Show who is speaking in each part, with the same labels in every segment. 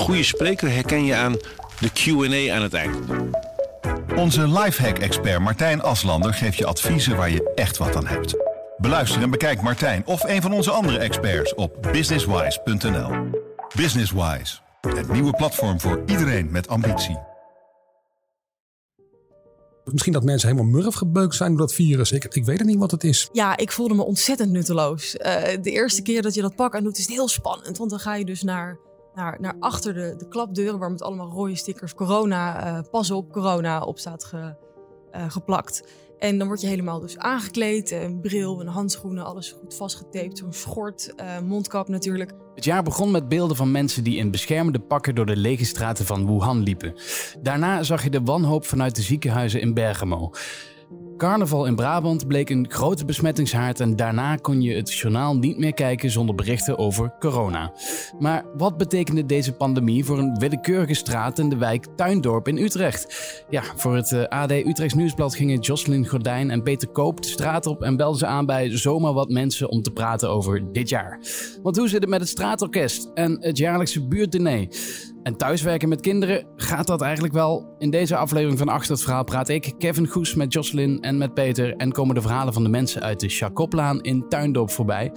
Speaker 1: goede spreker herken je aan de Q&A aan het eind.
Speaker 2: Onze lifehack-expert Martijn Aslander geeft je adviezen waar je echt wat aan hebt. Beluister en bekijk Martijn of een van onze andere experts op businesswise.nl. Businesswise, het nieuwe platform voor iedereen met ambitie.
Speaker 3: Misschien dat mensen helemaal murf gebeukt zijn door dat virus. Ik, ik weet het niet wat het is.
Speaker 4: Ja, ik voelde me ontzettend nutteloos. Eh, de eerste keer dat je dat pak aan doet, is het heel spannend. Want dan ga je dus naar, naar, naar achter de, de klapdeuren... waar met allemaal rode stickers corona, eh, pas op, corona op staat ge, eh, geplakt. En dan word je helemaal dus aangekleed. Een bril, een handschoenen, alles goed vastgetaped. Zo'n schort, mondkap natuurlijk.
Speaker 5: Het jaar begon met beelden van mensen die in beschermende pakken door de lege straten van Wuhan liepen. Daarna zag je de wanhoop vanuit de ziekenhuizen in Bergamo. Carnaval in Brabant bleek een grote besmettingshaard en daarna kon je het journaal niet meer kijken zonder berichten over corona. Maar wat betekende deze pandemie voor een willekeurige straat in de wijk Tuindorp in Utrecht? Ja, voor het eh, AD Utrechts Nieuwsblad gingen Jocelyn Gordijn en Peter Koop de straat op en belden ze aan bij zomaar wat mensen om te praten over dit jaar. Want hoe zit het met het straatorkest en het jaarlijkse buurtdiner? En thuiswerken met kinderen, gaat dat eigenlijk wel? In deze aflevering van Achter het Verhaal praat ik, Kevin Goes, met Jocelyn en met Peter. En komen de verhalen van de mensen uit de Chacoplaan in Tuindorp voorbij.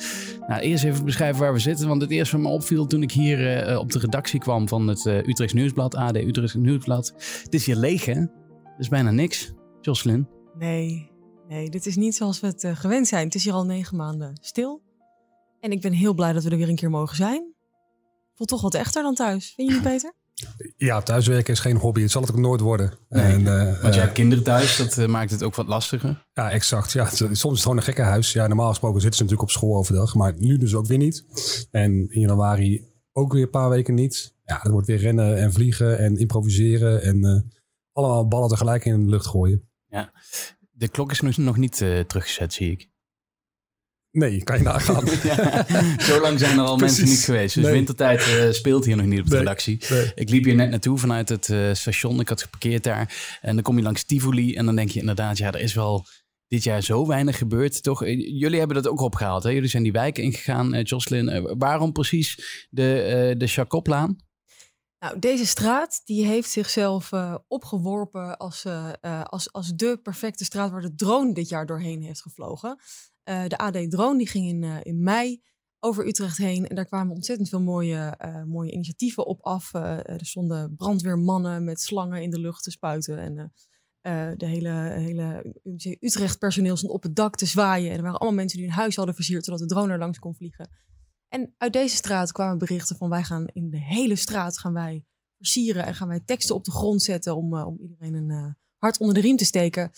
Speaker 5: Nou, eerst even beschrijven waar we zitten. Want het eerste wat me opviel toen ik hier uh, op de redactie kwam van het uh, Utrechts Nieuwsblad, AD Utrechts Nieuwsblad. Het is hier leeg, hè? Er is bijna niks. Jocelyn?
Speaker 4: Nee, nee, dit is niet zoals we het gewend zijn. Het is hier al negen maanden stil. En ik ben heel blij dat we er weer een keer mogen zijn voelt toch wat echter dan thuis. Vind je niet beter?
Speaker 3: Ja, thuiswerken is geen hobby. Het zal het ook nooit worden.
Speaker 5: Nee, en, uh, want je hebt kinderen thuis, dat uh, maakt het ook wat lastiger.
Speaker 3: Ja, exact. Ja, soms is het gewoon een gekke huis. Ja, normaal gesproken zitten ze natuurlijk op school overdag. Maar nu dus ook weer niet. En in januari ook weer een paar weken niet. Ja, dat wordt weer rennen en vliegen en improviseren. En uh, allemaal ballen tegelijk in de lucht gooien.
Speaker 5: Ja, de klok is nog niet teruggezet, zie ik.
Speaker 3: Nee, kan je nagaan. ja,
Speaker 5: zo lang zijn er al mensen niet geweest. Dus wintertijd uh, speelt hier nog niet op de redactie. Ik liep hier net naartoe vanuit het uh, station. Ik had geparkeerd daar. En dan kom je langs Tivoli. En dan denk je inderdaad, ja, er is wel dit jaar zo weinig gebeurd. Toch? Eh, jullie hebben dat ook opgehaald. Hè? Jullie zijn die wijken ingegaan, uh, Jocelyn. waarom precies de, uh, de Chacoplaan?
Speaker 4: Nou, deze straat die heeft zichzelf opgeworpen als, als, als de perfecte straat waar de drone dit jaar doorheen heeft gevlogen. Uh, de AD Drone die ging in, uh, in mei over Utrecht heen. En daar kwamen ontzettend veel mooie, uh, mooie initiatieven op af. er stonden brandweermannen met slangen in de lucht te spuiten. En de hele, hele Utrecht personeel stond op het dak te zwaaien. En er waren allemaal mensen die hun huis hadden versierd, zodat de drone er langs kon vliegen. En uit deze straat kwamen berichten van wij gaan in de hele straat gaan wij versieren. En gaan wij teksten op de grond zetten om, om iedereen een hart onder de riem te steken.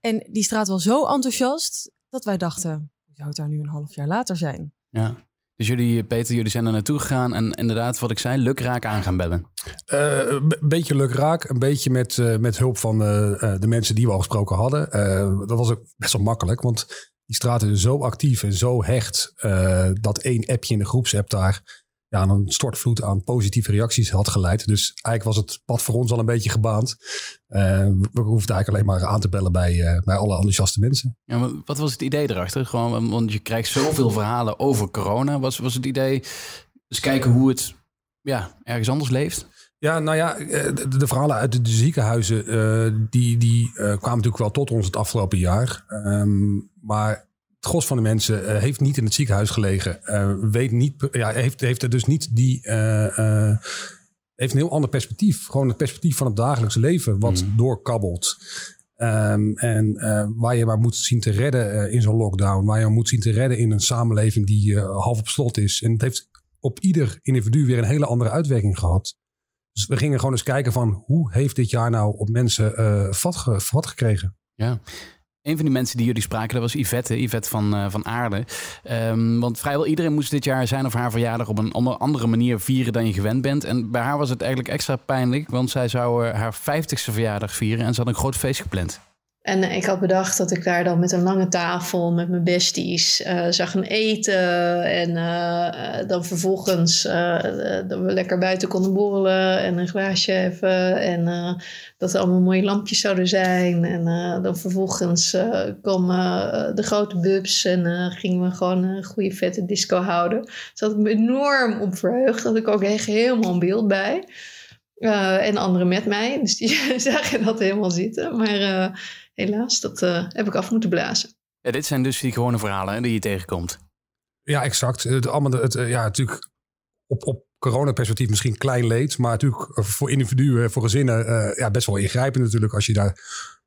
Speaker 4: En die straat was zo enthousiast dat wij dachten, zou het daar nu een half jaar later zijn?
Speaker 5: Ja. Dus jullie, Peter, jullie zijn er naartoe gegaan en inderdaad, wat ik zei, lukraak aan gaan bellen.
Speaker 3: Uh, een beetje lukraak, een beetje met, uh, met hulp van uh, de mensen die we al gesproken hadden. dat was ook best wel makkelijk, want die straten is zo actief en zo hecht dat één appje in de groepsapp daar ja, een stortvloed aan positieve reacties had geleid. Dus eigenlijk was het pad voor ons al een beetje gebaand. Uh, we hoefden eigenlijk alleen maar aan te bellen bij, uh, bij alle enthousiaste mensen.
Speaker 5: Ja, maar wat was het idee erachter? Gewoon, want je krijgt zoveel verhalen over corona. Was, was het idee eens kijken hoe het ja, ergens anders leeft?
Speaker 3: Ja, nou ja, eh, de, de verhalen uit de, ziekenhuizen, uh, die, die kwamen natuurlijk wel tot ons het afgelopen jaar. Um, maar het gros van de mensen uh, heeft niet in het ziekenhuis gelegen. Uh, weet niet, ja, heeft, heeft er dus niet die. Uh, heeft een heel ander perspectief. Gewoon het perspectief van het dagelijkse leven, wat mm. doorkabbelt. Um, en waar je maar moet zien te redden in zo'n lockdown. Waar je moet zien te redden in een samenleving die half op slot is. En het heeft op ieder individu weer een hele andere uitwerking gehad. Dus we gingen gewoon eens kijken van hoe heeft dit jaar nou op mensen vat, ge, vat gekregen.
Speaker 5: Ja. Een van die mensen die jullie spraken, dat was Yvette, Yvette van, uh, van Aarde. Um, want vrijwel iedereen moest dit jaar zijn of haar verjaardag op een andere manier vieren dan je gewend bent. En bij haar was het eigenlijk extra pijnlijk, want zij zou uh, haar 50ste verjaardag vieren en ze had een groot feest gepland.
Speaker 6: En ik had bedacht dat ik daar dan met een lange tafel met mijn besties uh, gaan eten. En uh, dan vervolgens uh, dat we lekker buiten konden borrelen en een glaasje hebben. En dat er allemaal mooie lampjes zouden zijn. En dan vervolgens komen de grote bubs en gingen we gewoon een goede vette disco houden. Dus had ik me enorm op verheugd. Dat ik ook echt helemaal een beeld bij. en anderen met mij. Dus die zagen dat helemaal zitten. Maar helaas, dat uh, heb ik af moeten blazen.
Speaker 5: Ja, dit zijn dus die gewone verhalen hè, die je tegenkomt.
Speaker 3: Ja, exact. Het, allemaal, het, ja, natuurlijk op, op coronaperspectief misschien klein leed. Maar natuurlijk voor individuen, voor gezinnen uh, ja, best wel ingrijpend natuurlijk. Als je daar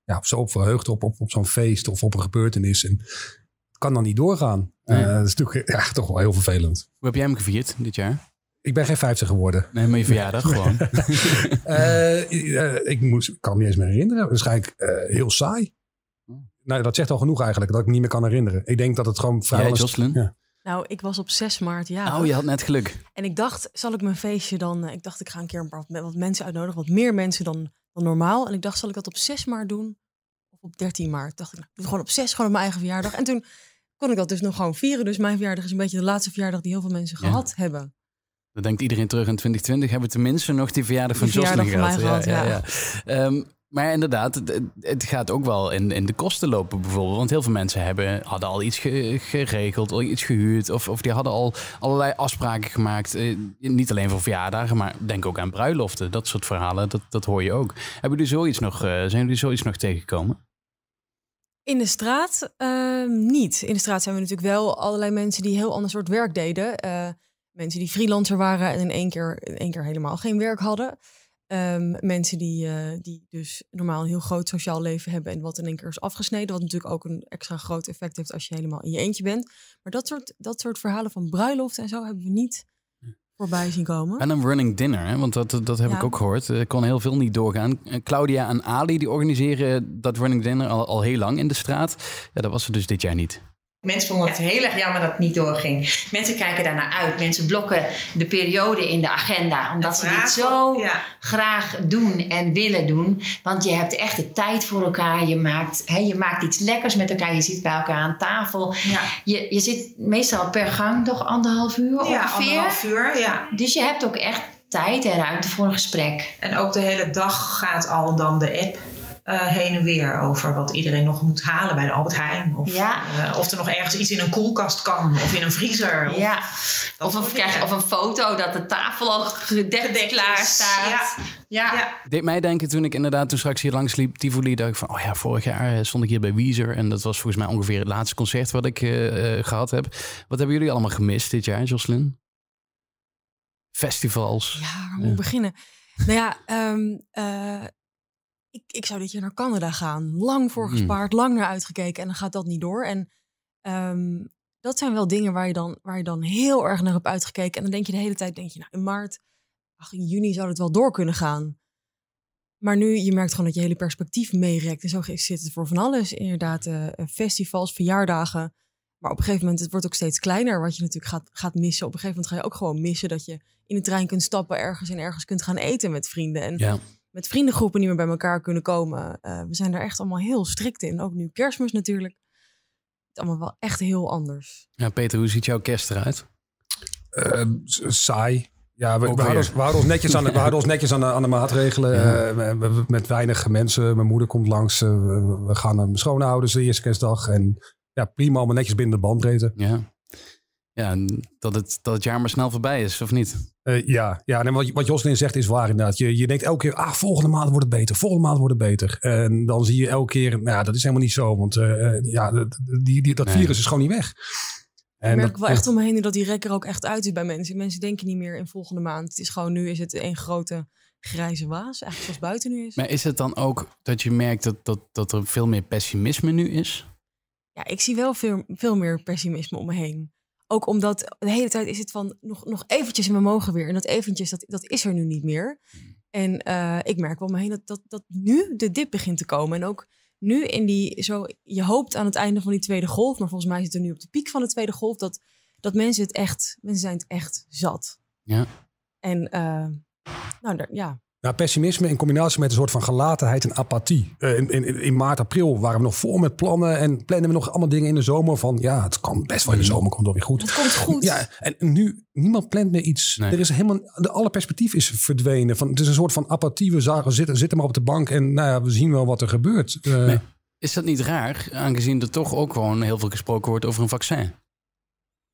Speaker 3: ja, zo op verheugt op, op, op zo'n feest of op een gebeurtenis. En het kan dan niet doorgaan. Uh, dat is natuurlijk ja, toch wel heel vervelend.
Speaker 5: Hoe heb jij hem gevierd dit jaar?
Speaker 3: Ik ben geen 50 geworden.
Speaker 5: Nee, maar je verjaardag gewoon.
Speaker 3: uh, ik moest, kan me niet eens meer herinneren. Waarschijnlijk uh, heel saai. Nou, dat zegt al genoeg eigenlijk, dat ik me niet meer kan herinneren. Ik denk dat het gewoon vrij...
Speaker 5: Jij, Jocelyn? Ja.
Speaker 4: Nou, ik was op 6 maart, ja.
Speaker 5: Oh, je had net geluk.
Speaker 4: En ik dacht, zal ik mijn feestje dan... Ik dacht, ik ga een keer een paar wat mensen uitnodigen. Wat meer mensen dan, dan normaal. En ik dacht, zal ik dat op 6 maart doen? Of op 13 maart? Dacht ik, gewoon op 6, gewoon op mijn eigen verjaardag. En toen kon ik dat dus nog gewoon vieren. Dus mijn verjaardag is een beetje de laatste verjaardag die heel veel mensen ja. gehad hebben.
Speaker 5: Dan denkt iedereen terug in 2020 hebben we tenminste nog die verjaardag van Jocelyn gehad.
Speaker 4: gehad. Ja, ja,
Speaker 5: ja. Um, maar inderdaad, het, gaat ook wel in, in de kosten lopen bijvoorbeeld. Want heel veel mensen hebben, hadden al iets geregeld, al iets gehuurd. Of, of die hadden al allerlei afspraken gemaakt. Eh, niet alleen voor verjaardagen, maar denk ook aan bruiloften. Dat soort verhalen, dat, dat hoor je ook. Hebben jullie zoiets nog, uh, zijn jullie zoiets nog tegengekomen?
Speaker 4: In de straat uh, niet. In de straat zijn we natuurlijk wel allerlei mensen die heel ander soort werk deden. Uh, mensen die freelancer waren en in één keer, in één keer helemaal geen werk hadden. Um, mensen die, uh, die dus normaal een heel groot sociaal leven hebben en wat in één keer is afgesneden. Wat natuurlijk ook een extra groot effect heeft als je helemaal in je eentje bent. Maar dat soort, dat soort verhalen van bruiloft en zo hebben we niet voorbij zien komen.
Speaker 5: En een running dinner, hè? want dat, dat heb ik ook gehoord. Er kon heel veel niet doorgaan. Claudia en Ali die organiseren dat running dinner al, al heel lang in de straat. Ja, dat was er dus dit jaar niet.
Speaker 7: Mensen vonden het heel erg jammer dat het niet doorging. Mensen kijken daarnaar uit. Mensen blokken de periode in de agenda. Omdat ze dit zo graag doen en willen doen. Want je hebt echt de tijd voor elkaar. Je maakt, hè, je maakt iets lekkers met elkaar. Je zit bij elkaar aan tafel. Ja. Je, je zit meestal per gang toch anderhalf uur ongeveer.
Speaker 8: Ja, anderhalf uur, ja.
Speaker 7: Dus je hebt ook echt tijd en ruimte voor een gesprek.
Speaker 8: En ook de hele dag gaat al dan de app uh, heen en weer over wat iedereen nog moet halen bij de Albert Heijn. Of, ja. uh, of er nog ergens iets in een koelkast kan of in een vriezer. Of,
Speaker 7: ja. of, een, krijg, of een foto dat de tafel al gedekt, klaar staat. Ja. Ja. ja.
Speaker 5: Deed mij denken toen ik inderdaad toen straks hier langs liep, Tivoli, dacht ik van, oh ja, vorig jaar eh, stond ik hier bij Weezer en dat was volgens mij ongeveer het laatste concert wat ik uh, gehad heb. Wat hebben jullie allemaal gemist dit jaar, Jocelyn? Festivals.
Speaker 4: Ja, waar moet ja. beginnen? Nou ja, um, ik, ik zou dit jaar naar Canada gaan. Lang voor hmm. gespaard, lang naar uitgekeken en dan gaat dat niet door. En um, dat zijn wel dingen waar je, dan, waar je dan heel erg naar hebt uitgekeken. En dan denk je de hele tijd, denk je, nou in maart, ach, in juni zou het wel door kunnen gaan. Maar nu, je merkt gewoon dat je hele perspectief meerekt. En zo zit het voor van alles. Inderdaad, uh, festivals, verjaardagen. Maar op een gegeven moment, het wordt ook steeds kleiner wat je natuurlijk gaat, gaat missen. Op een gegeven moment ga je ook gewoon missen dat je in de trein kunt stappen ergens en ergens kunt gaan eten met vrienden. En ja met vriendengroepen niet meer bij elkaar kunnen komen. Uh, we zijn daar echt allemaal heel strikt in. Ook nu kerstmis natuurlijk. Het is allemaal wel echt heel anders.
Speaker 5: Ja, Peter, hoe ziet jouw kerst eruit?
Speaker 3: Uh, saai. Ja, we, we, houden ons, we, houden ons, netjes aan de, we houden ons netjes aan de, aan de maatregelen. Ja. Uh, we, met weinig mensen. Mijn moeder komt langs. Uh, we, gaan naar mijn schoonouders de eerste kerstdag. En ja, prima, allemaal netjes binnen de bandbreedte.
Speaker 5: Ja. Ja, dat het, dat het jaar maar snel voorbij is, of niet?
Speaker 3: Uh, ja, ja en wat, wat Joslin zegt is waar inderdaad. Je, je denkt elke keer, ah, volgende maand wordt het beter. Volgende maand wordt het beter. En dan zie je elke keer, nou, dat is helemaal niet zo. Want uh, ja, die, die, dat nee. virus is gewoon niet weg.
Speaker 4: En ik merk dat, wel echt om me heen dat die rekker ook echt uit is bij mensen. Mensen denken niet meer in volgende maand. Het is gewoon, nu is het een grote grijze waas. Eigenlijk zoals buiten nu is.
Speaker 5: Maar is het dan ook dat je merkt dat, dat, dat er veel meer pessimisme nu is?
Speaker 4: Ja, ik zie wel veel, veel meer pessimisme om me heen. Ook omdat de hele tijd is het van nog, nog eventjes en we mogen weer. En dat eventjes, dat, dat is er nu niet meer. Hmm. En uh, ik merk wel me heen dat, dat, dat nu de dip begint te komen. En ook nu in die, zo, je hoopt aan het einde van die tweede golf, maar volgens mij zit er nu op de piek van de tweede golf, dat, dat mensen het echt, mensen zijn het echt zat.
Speaker 5: Ja.
Speaker 4: En uh, nou, daar, ja,
Speaker 3: Nou, pessimisme in combinatie met een soort van gelatenheid en apathie. Uh, in, in, in, maart, april waren we nog vol met plannen en plannen we nog allemaal dingen in de zomer van ja, het kan best wel in de zomer, komt wel weer goed.
Speaker 4: Het komt goed.
Speaker 3: Ja, en nu, niemand plant meer iets. Er is helemaal, de alle perspectief is verdwenen. Van, het is een soort van apathie. We zagen, zitten, zitten maar op de bank en nou ja, we zien wel wat er gebeurt. Uh,
Speaker 5: is dat niet raar, aangezien er toch ook gewoon heel veel gesproken wordt over een vaccin?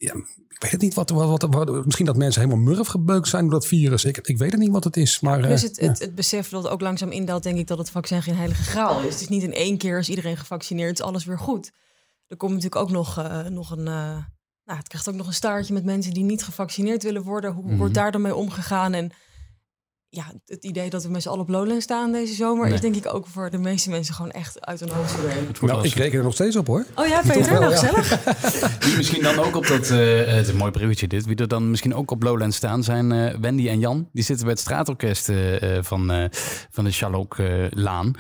Speaker 3: Ja, ik weet het niet wat, wat, wat, misschien dat mensen helemaal murf gebeukt zijn door dat virus. Ik, ik weet het niet wat het is. Maar,
Speaker 4: dus het, het, het, besef dat ook langzaam indaalt, denk ik dat het vaccin geen heilige graal is. Het is niet in één keer als iedereen gevaccineerd is alles weer goed. Er komt natuurlijk ook nog, uh, nog een. Uh, nou, het krijgt ook nog een staartje met mensen die niet gevaccineerd willen worden. Hoe wordt mhm. daar dan mee omgegaan? En ja, het idee dat we met z'n allen op Lowland staan deze zomer... is denk ik ook voor de meeste mensen gewoon echt uit hun hoofd verdwenen.
Speaker 3: Nou, ik reken er nog steeds op hoor.
Speaker 4: Oh ja, Peter, wel, nou gezellig.
Speaker 5: Wie misschien dan ook op dat... Uh, het is een mooi bruggetje dit. Wie er dan misschien ook op Lowland staan zijn uh, Wendy en Jan. Die zitten bij het straatorkest uh, van, van de Charlok-laan.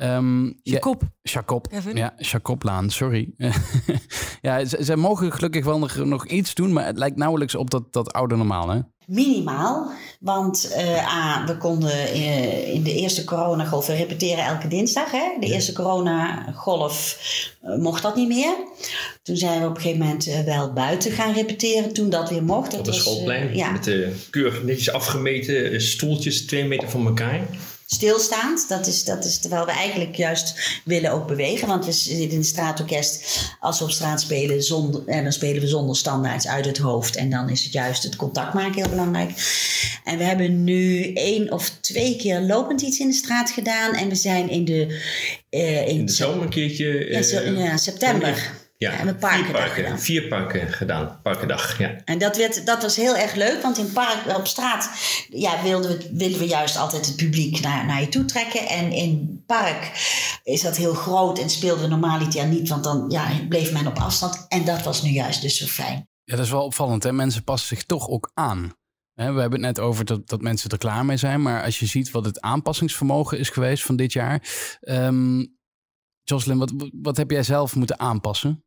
Speaker 4: Um, Jacob.
Speaker 5: Ja, Jacob. Ja, Jacob-laan, sorry. ja, zij mogen gelukkig wel nog, nog iets doen... maar het lijkt nauwelijks op dat, dat oude normaal, hè?
Speaker 9: Minimaal, want uh, A, we konden uh, in de eerste coronagolf, we repeteren elke dinsdag. Hè? De eerste coronagolf uh, mocht dat niet meer. Toen zijn we op een gegeven moment wel buiten gaan repeteren, toen dat weer mocht. Dat
Speaker 10: op het schoolplein, ja. met de keurig netjes afgemeten stoeltjes, twee meter van elkaar
Speaker 9: stilstaand. Dat is, dat is terwijl we eigenlijk juist willen ook bewegen. Want we zitten in het straatorkest. Als we op straat spelen, zonder, en dan spelen we zonder standaards uit het hoofd. En dan is het juist het contact maken heel belangrijk. En we hebben nu één of twee keer lopend iets in de straat gedaan. En we zijn in de...
Speaker 10: Uh, in, in de zomer een keertje...
Speaker 9: Uh, ja, in uh, september.
Speaker 10: Ja, en parken vier parken, gedaan. Vier parken gedaan, parkendag, ja.
Speaker 9: En dat, werd, dat was heel erg leuk, want in park, op straat ja, wilden, we, wilden we juist altijd het publiek naar, naar je toe trekken. En in park is dat heel groot en speelden we normaliter niet, want dan ja, bleef men op afstand. En dat was nu juist dus zo fijn.
Speaker 5: Ja, dat is wel opvallend, hè? Mensen passen zich toch ook aan. We hebben het net over dat, dat mensen er klaar mee zijn. Maar als je ziet wat het aanpassingsvermogen is geweest van dit jaar. Um, Jocelyn, wat, wat heb jij zelf moeten aanpassen?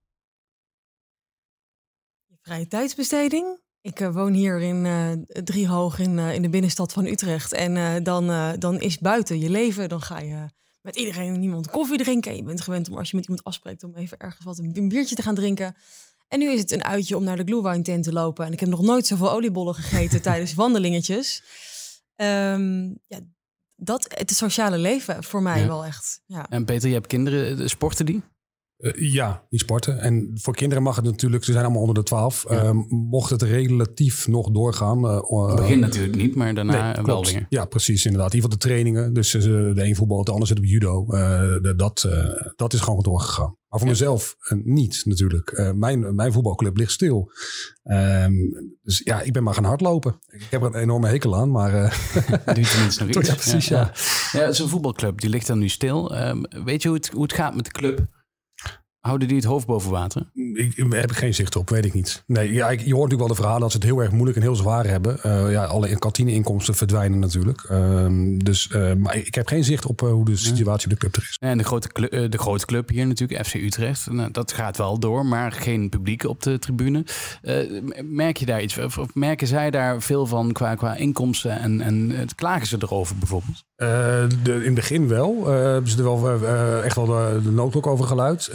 Speaker 4: Vrije tijdsbesteding. Ik uh, woon hier in uh, Driehoog in, uh, in de binnenstad van Utrecht. En dan, dan is buiten je leven. Dan ga je met iedereen en niemand koffie drinken. En je bent gewend om als je met iemand afspreekt om even ergens wat een, biertje te gaan drinken. En nu is het een uitje om naar de glühwein tent te lopen. En ik heb nog nooit zoveel oliebollen gegeten tijdens wandelingetjes. Um, ja, dat, het sociale leven voor mij wel echt. Ja.
Speaker 5: En Peter, je hebt kinderen, sporten die?
Speaker 3: Uh, ja, die sporten. En voor kinderen mag het natuurlijk, ze zijn allemaal onder de 12. Ja. Uh, mocht het relatief nog doorgaan.
Speaker 5: Uh, begin natuurlijk niet, maar daarna nee, wel weer.
Speaker 3: Ja, precies, inderdaad. In ieder geval de trainingen. Dus de een voetbal, de ander zit op judo. De, dat, dat is gewoon doorgegaan. Maar voor ja. mezelf niet natuurlijk. mijn, mijn voetbalclub ligt stil. Um, dus ja, ik ben maar gaan hardlopen. Ik heb er een enorme hekel aan, maar...
Speaker 5: Doe je tenminste nog iets.
Speaker 3: Ja, precies, ja.
Speaker 5: Ja, ja. zo'n voetbalcllub, die ligt dan nu stil. Um, weet je hoe het, hoe het gaat met de club? Houden die het hoofd boven water?
Speaker 3: Ik, heb ik geen zicht op, weet ik niet. Nee, ja, ik, je hoort natuurlijk wel de verhalen dat ze het heel erg moeilijk en heel zwaar hebben. Uh, ja, alle kantineinkomsten verdwijnen natuurlijk. Uh, dus, uh, maar ik heb geen zicht op eh, hoe de situatie op de club er is.
Speaker 5: En de grote, club, de grote club hier natuurlijk, FC Utrecht. Nou, dat gaat wel door, maar geen publiek op de tribune. merk je daar iets? Of, of, merken zij daar veel van qua, qua inkomsten en, en klagen ze erover bijvoorbeeld?
Speaker 3: De, in het begin wel. hebben ze er wel echt wel de, de noodklok over geluid.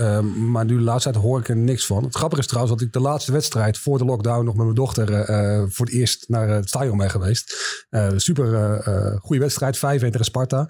Speaker 3: Maar nu de laatste tijd hoor ik er niks van. Het grappige is trouwens dat ik de laatste wedstrijd voor de lockdown nog met mijn dochter uh, voor het eerst naar het stadion ben geweest. Uh, super uh, goede wedstrijd, 5-1 tegen Sparta.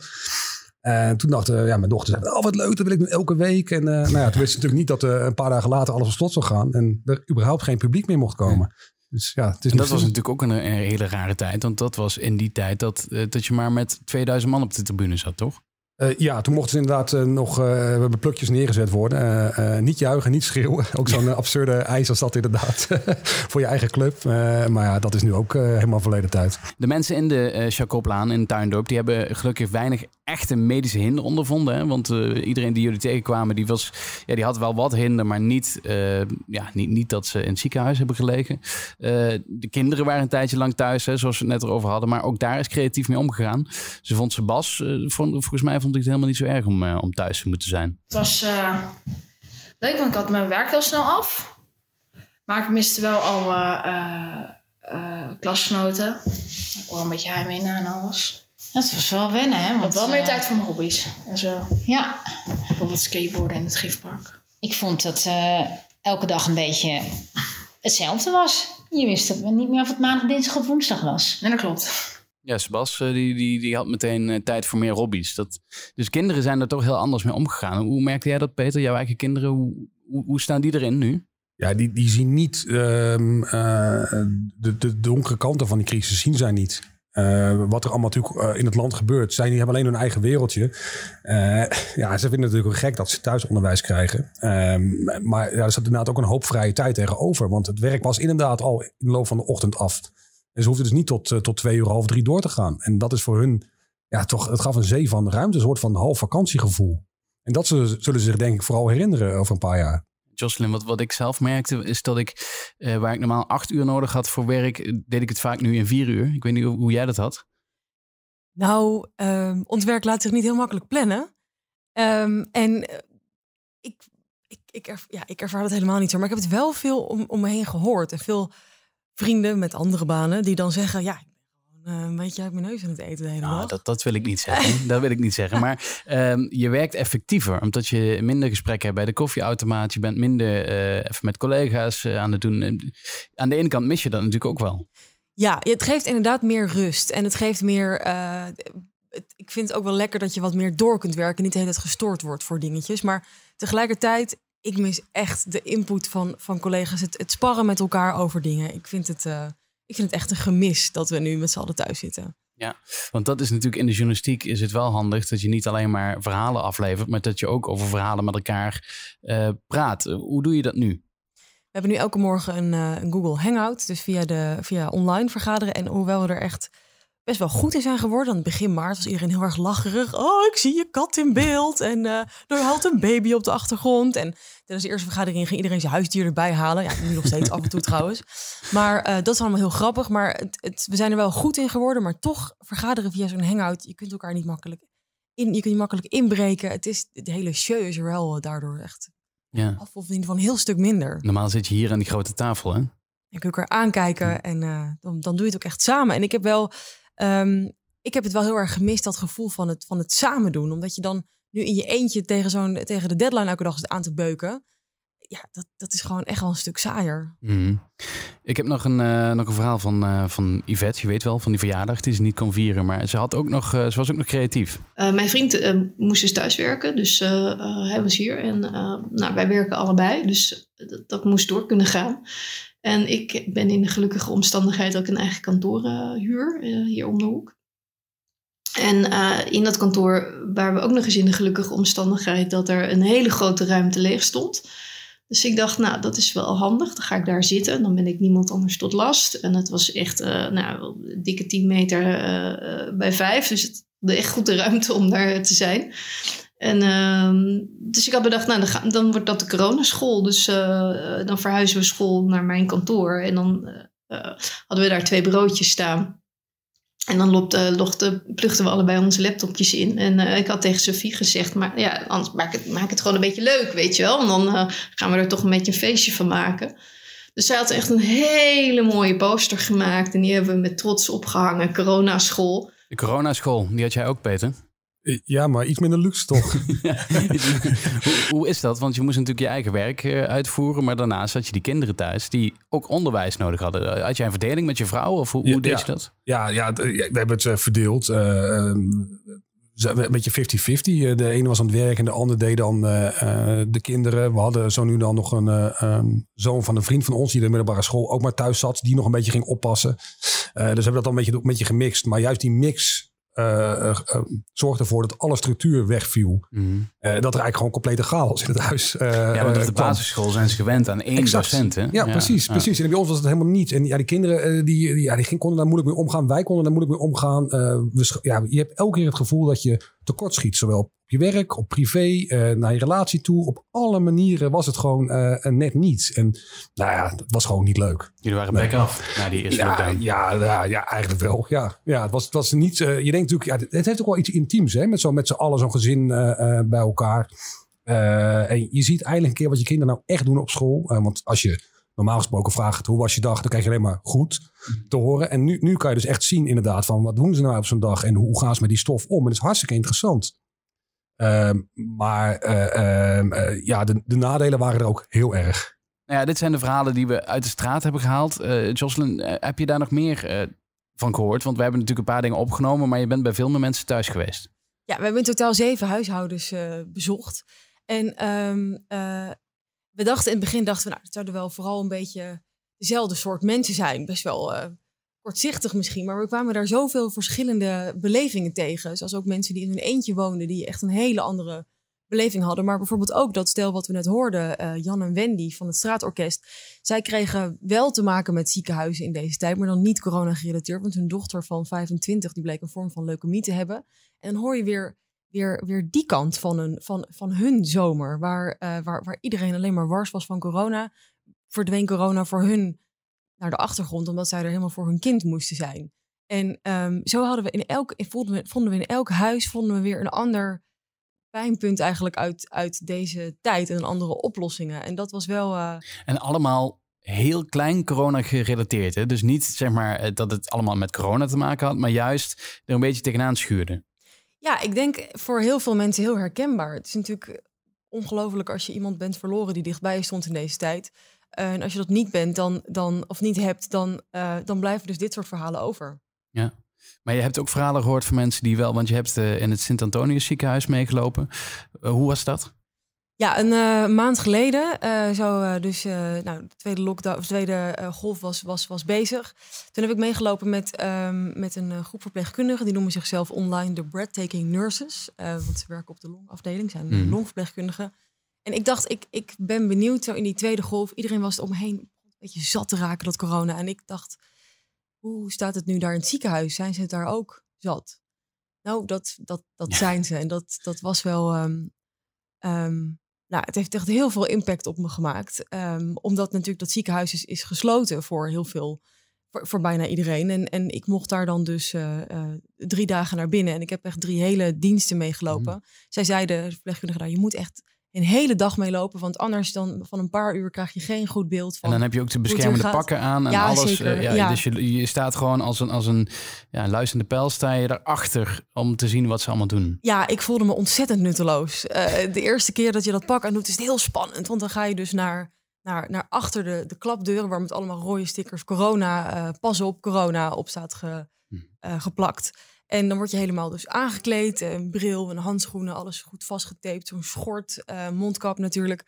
Speaker 3: En toen dacht ja, mijn dochter, zei, oh wat leuk, dat wil ik nu elke week. En nou ja, toen wist ze natuurlijk niet dat een paar dagen later alles op slot zou gaan. En er überhaupt geen publiek meer mocht komen. Dus ja, het is
Speaker 5: dat was natuurlijk ook een, een, hele rare tijd. Want dat was in die tijd dat, dat je maar met 2000 man op de tribune zat, toch?
Speaker 3: Uh, ja, toen mochten ze inderdaad uh, nog uh, hebben plukjes neergezet worden. niet juichen, niet schreeuwen. Ook zo'n absurde eis als dat inderdaad. voor je eigen club. maar ja, dat is nu ook helemaal verleden tijd.
Speaker 5: De mensen in de uh, Jacoblaan in Tuindorp... die hebben gelukkig weinig echte medische hinder ondervonden. Hè? Want iedereen die jullie tegenkwamen... die, was, ja, die had wel wat hinder, maar niet, ja, niet, niet dat ze in het ziekenhuis hebben gelegen. de kinderen waren een tijdje lang thuis, hè, zoals we het net erover hadden. Maar ook daar is creatief mee omgegaan. Ze vond ze Bas, volgens mij vond vond ik het helemaal niet zo erg om, uh, om thuis te moeten zijn.
Speaker 11: Het was uh, leuk, want ik had mijn werk heel snel af. Maar ik miste wel al uh, klasgenoten. Ik een beetje heimwee en alles.
Speaker 12: Dat was wel wennen, hè?
Speaker 11: Ik
Speaker 12: Want,
Speaker 11: had wel meer
Speaker 12: eh,
Speaker 11: tijd voor mijn hobby's. En zo.
Speaker 12: Ja.
Speaker 11: Bijvoorbeeld skateboarden in het gifpark.
Speaker 12: Ik vond dat eh, elke dag een beetje hetzelfde was. Je wist dat niet meer of het maandag, dinsdag of woensdag was.
Speaker 11: En dat klopt.
Speaker 5: Ja, Sebas, eh, die, die, die had meteen eh, tijd voor meer hobby's. Dat, dus kinderen zijn er toch heel anders mee omgegaan. Hoe merkte jij dat, Peter? Jouw eigen kinderen, hoe, hoe, staan die erin nu?
Speaker 3: Ja, die, die zien niet ehm, eh, de, de donkere kanten van die crisis, zien zij niet. Wat er allemaal natuurlijk in het land gebeurt. Zij die hebben alleen hun eigen wereldje. Ja, ze vinden het natuurlijk wel gek dat ze thuisonderwijs krijgen. Ehm, maar ja, er zat inderdaad ook een hoop vrije tijd tegenover. Want het werk was inderdaad al in de loop van de ochtend af. En ze hoefden dus niet tot, eh, tot twee uur, half drie door te gaan. En dat is voor hun, ja, toch, het gaf een zee van ruimte, een soort van half vakantiegevoel. En dat zullen, zullen ze zich denk ik vooral herinneren over een paar jaar.
Speaker 5: Jocelyn, wat, wat ik zelf merkte is dat ik, eh, waar ik normaal acht uur nodig had voor werk, eh, deed ik het vaak nu in vier uur. Ik weet niet hoe, hoe jij dat had.
Speaker 4: Nou, ehm, ons werk laat zich niet heel makkelijk plannen. Ehm, en ik, ik, ik, erv- ja, ik ervaar dat helemaal niet zo. Maar ik heb het wel veel om, om me heen gehoord. En veel vrienden met andere banen die dan zeggen... ja, ik ben gewoon eh, een beetje uit mijn neus aan het eten de hele
Speaker 5: Nou,
Speaker 4: dag.
Speaker 5: dat, dat wil ik niet zeggen. dat wil ik niet zeggen. Maar ehm, je werkt effectiever, omdat je minder gesprekken hebt bij de koffieautomaat. Je bent minder eh, even met collega's eh, aan het doen. En Aan de ene kant mis je dat natuurlijk ook wel.
Speaker 4: Ja, het geeft inderdaad meer rust. En het geeft meer... het- ik vind het ook wel lekker dat je wat meer door kunt werken. Niet de hele tijd gestoord wordt voor dingetjes. Maar tegelijkertijd, ik mis echt de input van, van collega's. Het, het sparren met elkaar over dingen. Ik vind, het, eh, ik vind het echt een gemis dat we nu met z'n allen thuis zitten.
Speaker 5: Ja, want dat is natuurlijk in de journalistiek is het wel handig dat je niet alleen maar verhalen aflevert, maar dat je ook over verhalen met elkaar eh, praat. Hoe doe je dat nu?
Speaker 4: We hebben nu elke morgen een, eh, een Google Hangout. Dus via, de, via online vergaderen. En hoewel we er echt best wel goed in zijn geworden. Aan het begin maart was iedereen heel erg lacherig. Oh, ik zie je kat in beeld. En eh er huilt een baby op de achtergrond. En tijdens de eerste vergadering ging iedereen zijn huisdier erbij halen. Ja, nu nog steeds af en toe trouwens. Maar eh, dat is allemaal heel grappig. Maar het, het, we zijn er wel goed in geworden. Maar toch vergaderen via zo'n Hangout. Je kunt elkaar niet makkelijk, in, je kunt je makkelijk inbreken. Het is, de hele show is er wel daardoor echt
Speaker 5: Ja.
Speaker 4: af of in ieder geval een heel stuk minder.
Speaker 5: Normaal zit je hier aan die grote tafel, hè?
Speaker 4: Je elkaar aankijken en eh, dan, dan doe je het ook echt samen. En ik heb wel, ehm, ik heb het wel heel erg gemist, dat gevoel van het, van het samen doen. Omdat je dan nu in je eentje tegen, zo'n, tegen de deadline elke dag zit aan te beuken. Ja, dat, dat is gewoon echt wel een stuk saaier.
Speaker 5: Mhm. Ik heb nog een, eh, nog een verhaal van, eh, van Yvette, je weet wel, van die verjaardag die ze niet kon vieren. Maar ze, had ook nog, eh, ze was ook nog creatief.
Speaker 6: Eh, mijn vriend eh, moest dus thuiswerken, dus hij was hier. En eh, nou, wij werken allebei, dus dat, dat moest door kunnen gaan. En ik ben in de gelukkige omstandigheid dat ik een eigen kantoor eh, huur, eh, hier om de hoek. En eh, in dat kantoor waren we ook nog eens in de gelukkige omstandigheid dat er een hele grote ruimte leeg stond. Dus ik dacht, nou, dat is wel handig. Dan ga ik daar zitten. Dan ben ik niemand anders tot last. En het was echt, nou, dikke 10 meter bij 5. Dus het echt goed de ruimte om daar te zijn. En ehm, dus ik had bedacht, nou, dan, wordt dat de coronaschool. Dus eh, dan verhuizen we school naar mijn kantoor. En dan eh, eh, hadden we daar twee bureautjes staan. En dan plugden we allebei onze laptopjes in. En eh, ik had tegen Sophie gezegd, maar ja, anders maak het, maak het gewoon een beetje leuk, weet je wel. En dan eh, gaan we er toch een beetje een feestje van maken. Dus zij had echt een hele mooie poster gemaakt. En die hebben we met trots opgehangen. Coronaschool.
Speaker 5: De coronaschool, die had jij ook, Peter.
Speaker 3: Ja, maar iets minder luxe toch?
Speaker 5: hoe, hoe is dat? Want je moest natuurlijk je eigen werk eh, uitvoeren, maar daarnaast had je die kinderen thuis die ook onderwijs nodig hadden. Had jij een verdeling met je vrouw of hoe, hoe deed je dat?
Speaker 3: Ja, ja, we hebben het eh, verdeeld. eh, ehm, een beetje 50-50. Eh, De ene was aan het werk en de ander deed dan eh, eh, de kinderen. We hadden zo nu dan nog een eh, ehm, zoon van een vriend van ons... die de middelbare school ook maar thuis zat. Die nog een beetje ging oppassen. Eh, dus we hebben dat dan een beetje, een beetje gemixt. Maar juist die mix eh, zorgde ervoor dat alle structuur wegviel. Eh, dat er eigenlijk gewoon complete chaos in het huis
Speaker 5: ja, want op de basisschool zijn ze gewend aan één
Speaker 3: Exact.
Speaker 5: docent. Hè?
Speaker 3: Ja, precies,
Speaker 5: ja.
Speaker 3: precies. En bij ons was het helemaal niet. En ja, die kinderen die, die, ja, die konden daar moeilijk mee omgaan. Wij konden daar moeilijk mee omgaan. We ja, je hebt elke keer het gevoel dat je tekort schiet. Zowel je werk, op privé, eh, naar je relatie toe. Op alle manieren was het gewoon eh, net niet. En nou ja, dat was gewoon niet leuk.
Speaker 5: Jullie waren
Speaker 3: Nee.
Speaker 5: back af na die eerste
Speaker 3: Ja, ja, ja, ja, eigenlijk wel. Ja, ja het, was, het was niet. eh, je denkt natuurlijk, ja, het heeft ook wel iets intiems, hè? Met zo'n met z'n allen zo'n gezin bij elkaar. En je ziet eindelijk een keer wat je kinderen nou echt doen op school. Want als je normaal gesproken vraag het hoe was je dag, dan krijg je alleen maar goed te horen. En nu, nu kan je dus echt zien inderdaad van wat doen ze nou op zo'n dag en hoe gaan ze met die stof om. En dat is hartstikke interessant. Ehm, maar eh, ehm, eh, ja, de, de nadelen waren er ook heel erg.
Speaker 5: Nou ja, dit zijn de verhalen die we uit de straat hebben gehaald. Uh, Jocelyn, heb je daar nog meer van gehoord? Want we hebben natuurlijk een paar dingen opgenomen, maar je bent bij veel meer mensen thuis geweest.
Speaker 4: Ja, we hebben in totaal zeven huishoudens bezocht. En ehm, we dachten in het begin, dachten we, nou, het zouden wel vooral een beetje dezelfde soort mensen zijn. Best wel kortzichtig misschien, maar we kwamen daar zoveel verschillende belevingen tegen. Zoals ook mensen die in een eentje woonden, die echt een hele andere beleving hadden. Maar bijvoorbeeld ook dat stel wat we net hoorden, uh, Jan en Wendy van het Straatorkest. Zij kregen wel te maken met ziekenhuizen in deze tijd, maar dan niet corona gerelateerd. Want hun dochter van 25, die bleek een vorm van leukemie te hebben. En dan hoor je weer, weer, weer die kant van, een, van, van hun zomer, waar, uh, waar, waar iedereen alleen maar wars was van corona. Verdween corona voor hun naar de achtergrond, omdat zij er helemaal voor hun kind moesten zijn. En um, zo hadden we in elk, vonden, we, vonden we in elk huis vonden we weer een ander pijnpunt eigenlijk uit, uit deze tijd en andere oplossingen. En dat was wel. Uh...
Speaker 5: En allemaal heel klein corona gerelateerd. Hè? Dus niet zeg maar eh, dat het allemaal met corona te maken had, maar juist er een beetje tegenaan schuurde.
Speaker 4: Ja, ik denk voor heel veel mensen heel herkenbaar. Het is natuurlijk ongelooflijk als je iemand bent verloren die dichtbij stond in deze tijd. Eh, en als je dat niet bent dan, dan, of niet hebt, dan, uh, dan blijven dus dit soort verhalen over.
Speaker 5: Ja, maar je hebt ook verhalen gehoord van mensen die wel, want je hebt uh, in het Sint-Antonius ziekenhuis meegelopen. hoe was dat?
Speaker 4: Ja, een maand geleden, zo dus, nou, de tweede lockdown, de tweede golf was, was, was bezig. Toen heb ik meegelopen met, um, met een groep verpleegkundigen. Die noemen zichzelf online de Breathtaking Nurses. want ze werken op de longafdeling, zijn mm. longverpleegkundigen. En ik dacht, ik, ik ben benieuwd zo in die tweede golf. Iedereen was er omheen een beetje zat te raken, dat corona. En ik dacht, hoe staat het nu daar in het ziekenhuis? Zijn ze het daar ook zat? Nou, dat, dat, dat zijn ze. En dat, dat was wel. Um, um, nou, het heeft echt heel veel impact op me gemaakt. Um, omdat natuurlijk dat ziekenhuis is, is gesloten voor heel veel. Voor, voor bijna iedereen. En, en ik mocht daar dan dus uh, uh, drie dagen naar binnen. En ik heb echt drie hele diensten meegelopen. Mm. Zij zeiden, de verpleegkundige, nou, je moet echt een hele dag meelopen. Want anders dan van een paar uur krijg je geen goed beeld van.
Speaker 5: En dan heb je ook de beschermende pakken aan en
Speaker 4: ja,
Speaker 5: alles.
Speaker 4: Zeker.
Speaker 5: Uh, ja, ja, Dus je, je staat gewoon als een, als een ja, luisterende pijl sta je daarachter om te zien wat ze allemaal doen.
Speaker 4: Ja, ik voelde me ontzettend nutteloos. Uh, de eerste keer dat je dat pak aan doet is het heel spannend. Want dan ga je dus naar, naar, naar achter de, de klapdeuren waar met allemaal rode stickers corona, uh, pas op, corona op staat ge, hm. geplakt. En dan word je helemaal dus aangekleed, een bril, een handschoenen, alles goed vastgetaped, zo'n schort, uh, mondkap natuurlijk.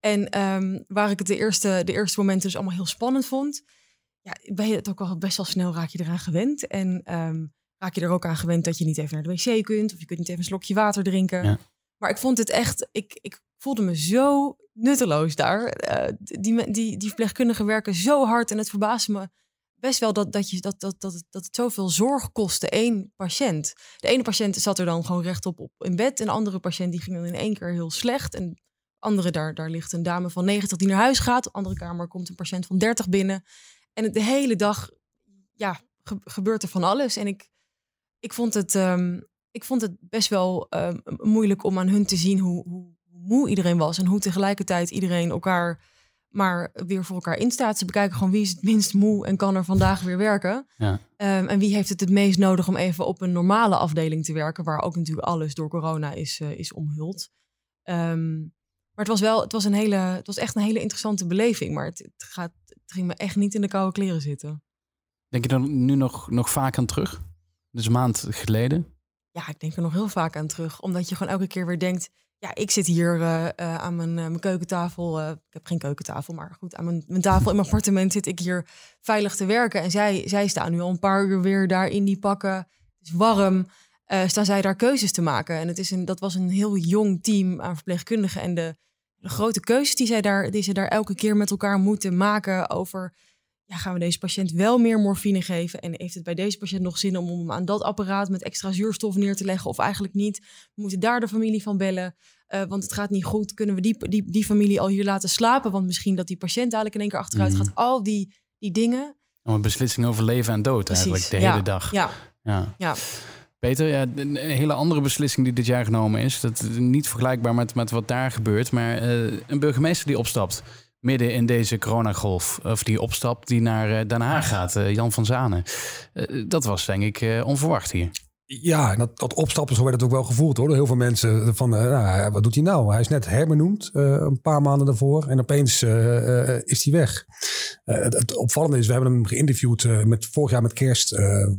Speaker 4: En um, waar ik het de eerste, de eerste momenten dus allemaal heel spannend vond, ja, ben je het ook al best wel snel raak je eraan gewend. En um, raak je er ook aan gewend dat je niet even naar de wc kunt, of je kunt niet even een slokje water drinken. Ja. Maar ik vond het echt, ik, ik voelde me zo nutteloos daar. Uh, die, die, die verpleegkundigen werken zo hard en het verbaasde me best wel dat, dat, je, dat, dat, dat, dat het zoveel zorg kostte één patiënt. De ene patiënt zat er dan gewoon rechtop op in bed. En de andere patiënt die ging dan in één keer heel slecht. En andere, daar, daar ligt een dame van 90 die naar huis gaat. De andere kamer komt een patiënt van 30 binnen. En de hele dag ja, gebeurt er van alles. En ik, ik, vond, het, um, ik vond het best wel um, moeilijk om aan hun te zien hoe, hoe moe iedereen was. En hoe tegelijkertijd iedereen elkaar maar weer voor elkaar instaat. Ze bekijken gewoon wie is het minst moe en kan er vandaag weer werken. Ja. Um, en wie heeft het het meest nodig om even op een normale afdeling te werken, waar ook natuurlijk alles door corona is, uh, is omhuld. Um, maar het was wel, het was een hele, het was echt een hele interessante beleving. Maar het, het, gaat, het ging me echt niet in de koude kleren zitten.
Speaker 5: Denk je er nu nog, nog vaak aan terug? Dus een maand geleden?
Speaker 4: Ja, ik denk er nog heel vaak aan terug. Omdat je gewoon elke keer weer denkt, ja, ik zit hier uh, uh, aan mijn, uh, mijn keukentafel. ik heb geen keukentafel, maar goed, aan mijn, mijn tafel in mijn appartement zit ik hier veilig te werken. En zij, zij staan nu al een paar uur weer daar in die pakken. Het is warm. staan zij daar keuzes te maken. En het is een, dat was een heel jong team aan verpleegkundigen. En de, de grote keuzes die zij daar, die ze daar elke keer met elkaar moeten maken over ja, gaan we deze patiënt wel meer morfine geven? En heeft het bij deze patiënt nog zin om hem aan dat apparaat met extra zuurstof neer te leggen? Of eigenlijk niet? We moeten daar de familie van bellen. Uh, want het gaat niet goed. Kunnen we die, die, die familie al hier laten slapen? Want misschien dat die patiënt dadelijk in één keer achteruit mhm. gaat. Al die, die dingen.
Speaker 5: Om een beslissing over leven en dood Precies. eigenlijk de hele dag.
Speaker 4: Ja. ja. ja.
Speaker 5: Peter, ja, een hele andere beslissing die dit jaar genomen is. Dat is niet vergelijkbaar met, met wat daar gebeurt. Maar uh, een burgemeester die opstapt. Midden in deze coronagolf, of die opstap die naar Den Haag gaat, Jan van Zanen. dat was denk ik onverwacht hier.
Speaker 3: Ja, dat, dat opstappen, zo werd het ook wel gevoeld hoor. Door heel veel mensen van, nou, wat doet hij nou? Hij is net herbenoemd uh, een paar maanden daarvoor en opeens uh, is hij weg. Het, het, opvallende is, we hebben hem geïnterviewd met, vorig jaar met kerst.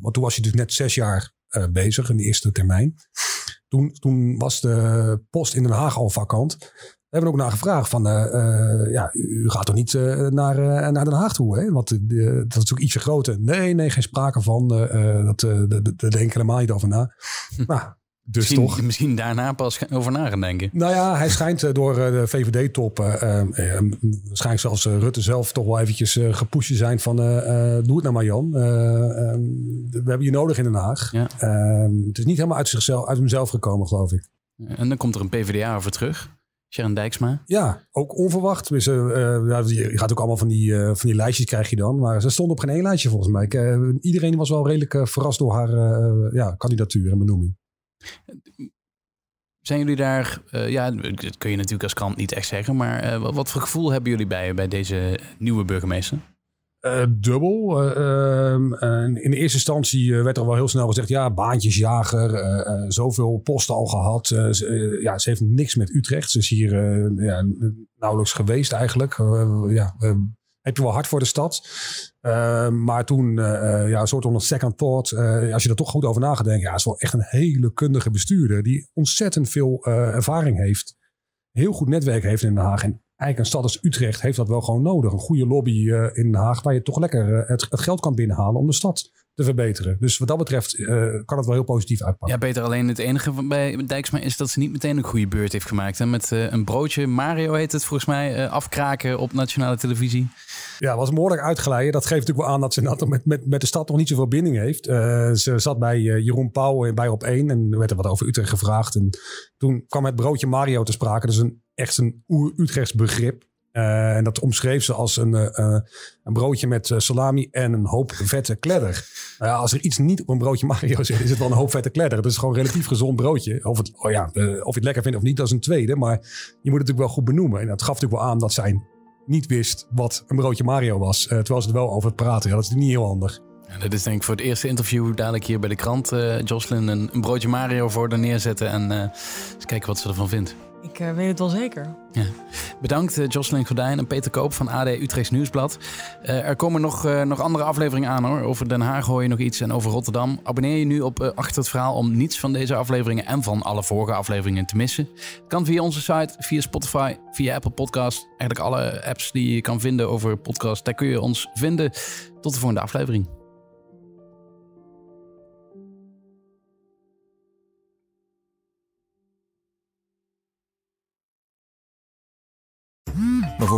Speaker 3: want toen was hij dus net zes jaar bezig in de eerste termijn. Toen, toen was de post in Den Haag al vakant. We hebben ook naar gevraagd van, uh, uh, ja, u gaat toch niet uh, naar, naar Den Haag toe, hè? Want dat is natuurlijk ietsje groter. Nee, nee, geen sprake van. dat, daar denken helemaal niet over na.
Speaker 5: Hm. Nou, dus misschien, toch. Misschien daarna pas over na gaan denken.
Speaker 3: Nou ja, hij schijnt door de VVD-top, waarschijnlijk zelfs Rutte zelf, toch wel eventjes gepusht te zijn van, doe het nou maar Jan. we hebben je nodig in Den Haag. Ja. het is niet helemaal uit, zichzelf, uit hemzelf gekomen, geloof ik.
Speaker 5: En dan komt er een PvdA over terug. Sharon Dijksma.
Speaker 3: Ja, ook onverwacht. Dus, uh, je gaat ook allemaal van die, uh, van die lijstjes krijg je dan. Maar ze stond op geen één lijstje volgens mij. Ik, iedereen was wel redelijk verrast door haar ja, kandidatuur en benoeming.
Speaker 5: Zijn jullie daar, ja, dat kun je natuurlijk als krant niet echt zeggen. Maar wat voor gevoel hebben jullie bij, bij deze nieuwe burgemeester?
Speaker 3: Uh, dubbel. Uh, in de eerste instantie werd er wel heel snel gezegd: ja, baantjesjager, zoveel posten al gehad. Ze, ja, ze heeft niks met Utrecht. Ze is hier ja, nauwelijks geweest eigenlijk. ja, heb je wel hard voor de stad. maar toen, ja, een soort van second thought. als je er toch goed over na gaat denken, ja, is wel echt een hele kundige bestuurder die ontzettend veel ervaring heeft. Heel goed netwerk heeft in Den Haag. Eigenlijk een stad als Utrecht heeft dat wel gewoon nodig. Een goede lobby uh, in Den Haag waar je toch lekker uh, het, het, geld kan binnenhalen om de stad te verbeteren. Dus wat dat betreft uh, kan het wel heel positief uitpakken.
Speaker 5: Ja, beter alleen het enige bij Dijksma is dat ze niet meteen een goede beurt heeft gemaakt. Hè? Met een broodje, Mario heet het volgens mij, afkraken op nationale televisie.
Speaker 3: Ja, was behoorlijk uitgeleiden. Dat geeft natuurlijk wel aan dat ze dat met, met, met de stad nog niet zoveel binding heeft. ze zat bij Jeroen Pauw bij op één en er werd er wat over Utrecht gevraagd. En toen kwam het broodje Mario te sprake. Dus een echt een oer-Utrechts begrip. Uh, en dat omschreef ze als een, uh, een broodje met salami en een hoop vette kledder. Uh, als er iets niet op een broodje Mario zit, is het wel een hoop vette kledder. Het is gewoon een relatief gezond broodje. Of, het, oh ja, of je het lekker vindt of niet, dat is een tweede. Maar je moet het natuurlijk wel goed benoemen. En dat gaf natuurlijk wel aan dat zij niet wist wat een broodje Mario was. terwijl ze er wel over het praten. Ja, dat is niet heel handig.
Speaker 5: Ja, dit is denk ik voor het eerste interview dadelijk hier bij de krant. Jocelyn een, een, broodje Mario voor haar neerzetten en eens kijken wat ze ervan vindt.
Speaker 4: Ik uh, weet het wel zeker.
Speaker 5: Ja. Bedankt uh, Jocelyn Gordijn en Peter Koop van AD Utrechts Nieuwsblad. Uh, er komen nog, nog andere afleveringen aan hoor. Over Den Haag hoor je nog iets en over Rotterdam. Abonneer je nu op Achter het Verhaal om niets van deze afleveringen en van alle vorige afleveringen te missen. Kan via onze site, via Spotify, via Apple Podcast. Eigenlijk alle apps die je kan vinden over podcast. Daar kun je ons vinden. Tot de volgende aflevering.